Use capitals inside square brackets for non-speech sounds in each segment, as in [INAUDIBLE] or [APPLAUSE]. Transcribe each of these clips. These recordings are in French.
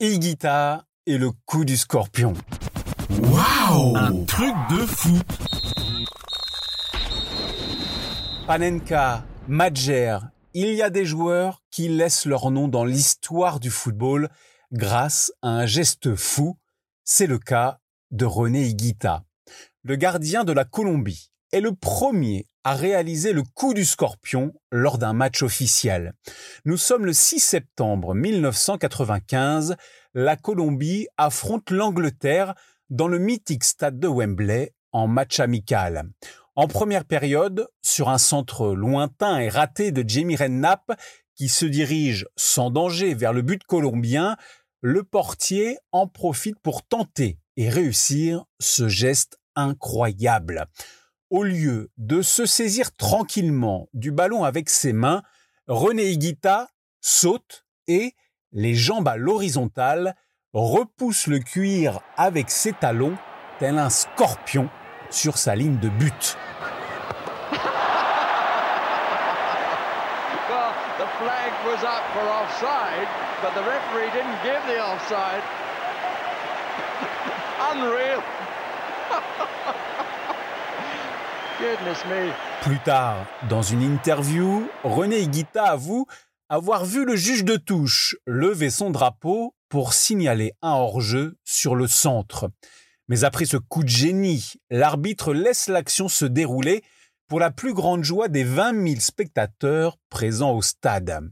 Higuita et le coup du scorpion. Waouh Un truc de fou Panenka, Madjer, il y a des joueurs qui laissent leur nom dans l'histoire du football grâce à un geste fou. C'est le cas de René Higuita. Le gardien de la Colombie est le premier à réaliser le coup du scorpion lors d'un match officiel. Nous sommes le 6 septembre 1995. La Colombie affronte l'Angleterre dans le mythique stade de Wembley en match amical. En première période, sur un centre lointain et raté de Jamie Redknapp, qui se dirige sans danger vers le but colombien, le portier en profite pour tenter et réussir ce geste incroyable. Au lieu de se saisir tranquillement du ballon avec ses mains, René Higuita saute et, les jambes à l'horizontale, repousse le cuir avec ses talons, tel un scorpion sur sa ligne de but. [LAUGHS] [LAUGHS] Plus tard, dans une interview, René Higuita avoue avoir vu le juge de touche lever son drapeau pour signaler un hors-jeu sur le centre. Mais après ce coup de génie, l'arbitre laisse l'action se dérouler pour la plus grande joie des 20 000 spectateurs présents au stade.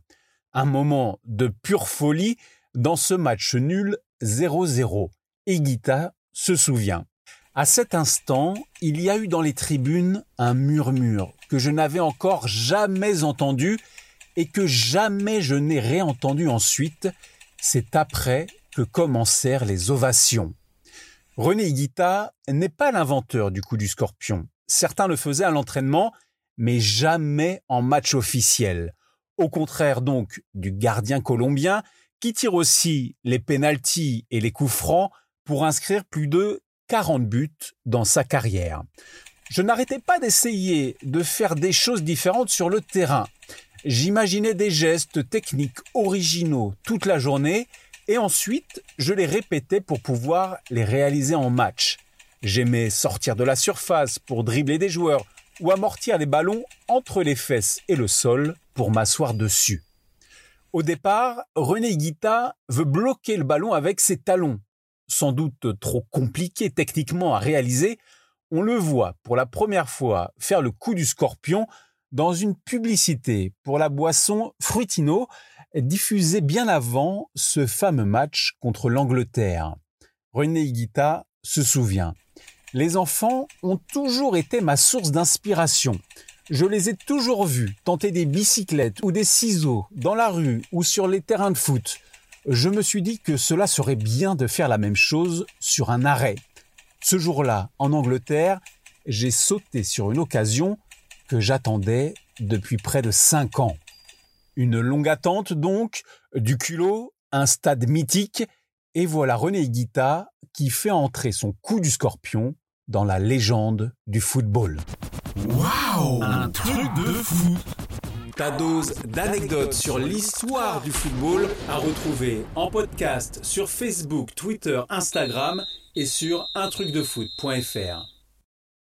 Un moment de pure folie dans ce match nul 0-0. Higuita se souvient. À cet instant, il y a eu dans les tribunes un murmure que je n'avais encore jamais entendu et que jamais je n'ai réentendu ensuite. C'est après que commencèrent les ovations. René Higuita n'est pas l'inventeur du coup du scorpion. Certains le faisaient à l'entraînement, mais jamais en match officiel. Au contraire donc du gardien colombien, qui tire aussi les pénalties et les coups francs pour inscrire plus de 40 buts dans sa carrière. Je n'arrêtais pas d'essayer de faire des choses différentes sur le terrain. J'imaginais des gestes techniques originaux toute la journée et ensuite je les répétais pour pouvoir les réaliser en match. J'aimais sortir de la surface pour dribbler des joueurs ou amortir les ballons entre les fesses et le sol pour m'asseoir dessus. Au départ, René Guita veut bloquer le ballon avec ses talons sans doute trop compliqué techniquement à réaliser, on le voit pour la première fois faire le coup du scorpion dans une publicité pour la boisson Fruitino diffusée bien avant ce fameux match contre l'Angleterre. René Higuita se souvient. Les enfants ont toujours été ma source d'inspiration. Je les ai toujours vus tenter des bicyclettes ou des ciseaux dans la rue ou sur les terrains de foot je me suis dit que cela serait bien de faire la même chose sur un arrêt. Ce jour-là, en Angleterre, j'ai sauté sur une occasion que j'attendais depuis près de cinq ans. Une longue attente donc, du culot, un stade mythique, et voilà René Higuita qui fait entrer son coup du scorpion dans la légende du football. Waouh Un truc de fou ta dose d'anecdotes sur l'histoire du football à retrouver en podcast sur Facebook, Twitter, Instagram et sur untrucdefoot.fr.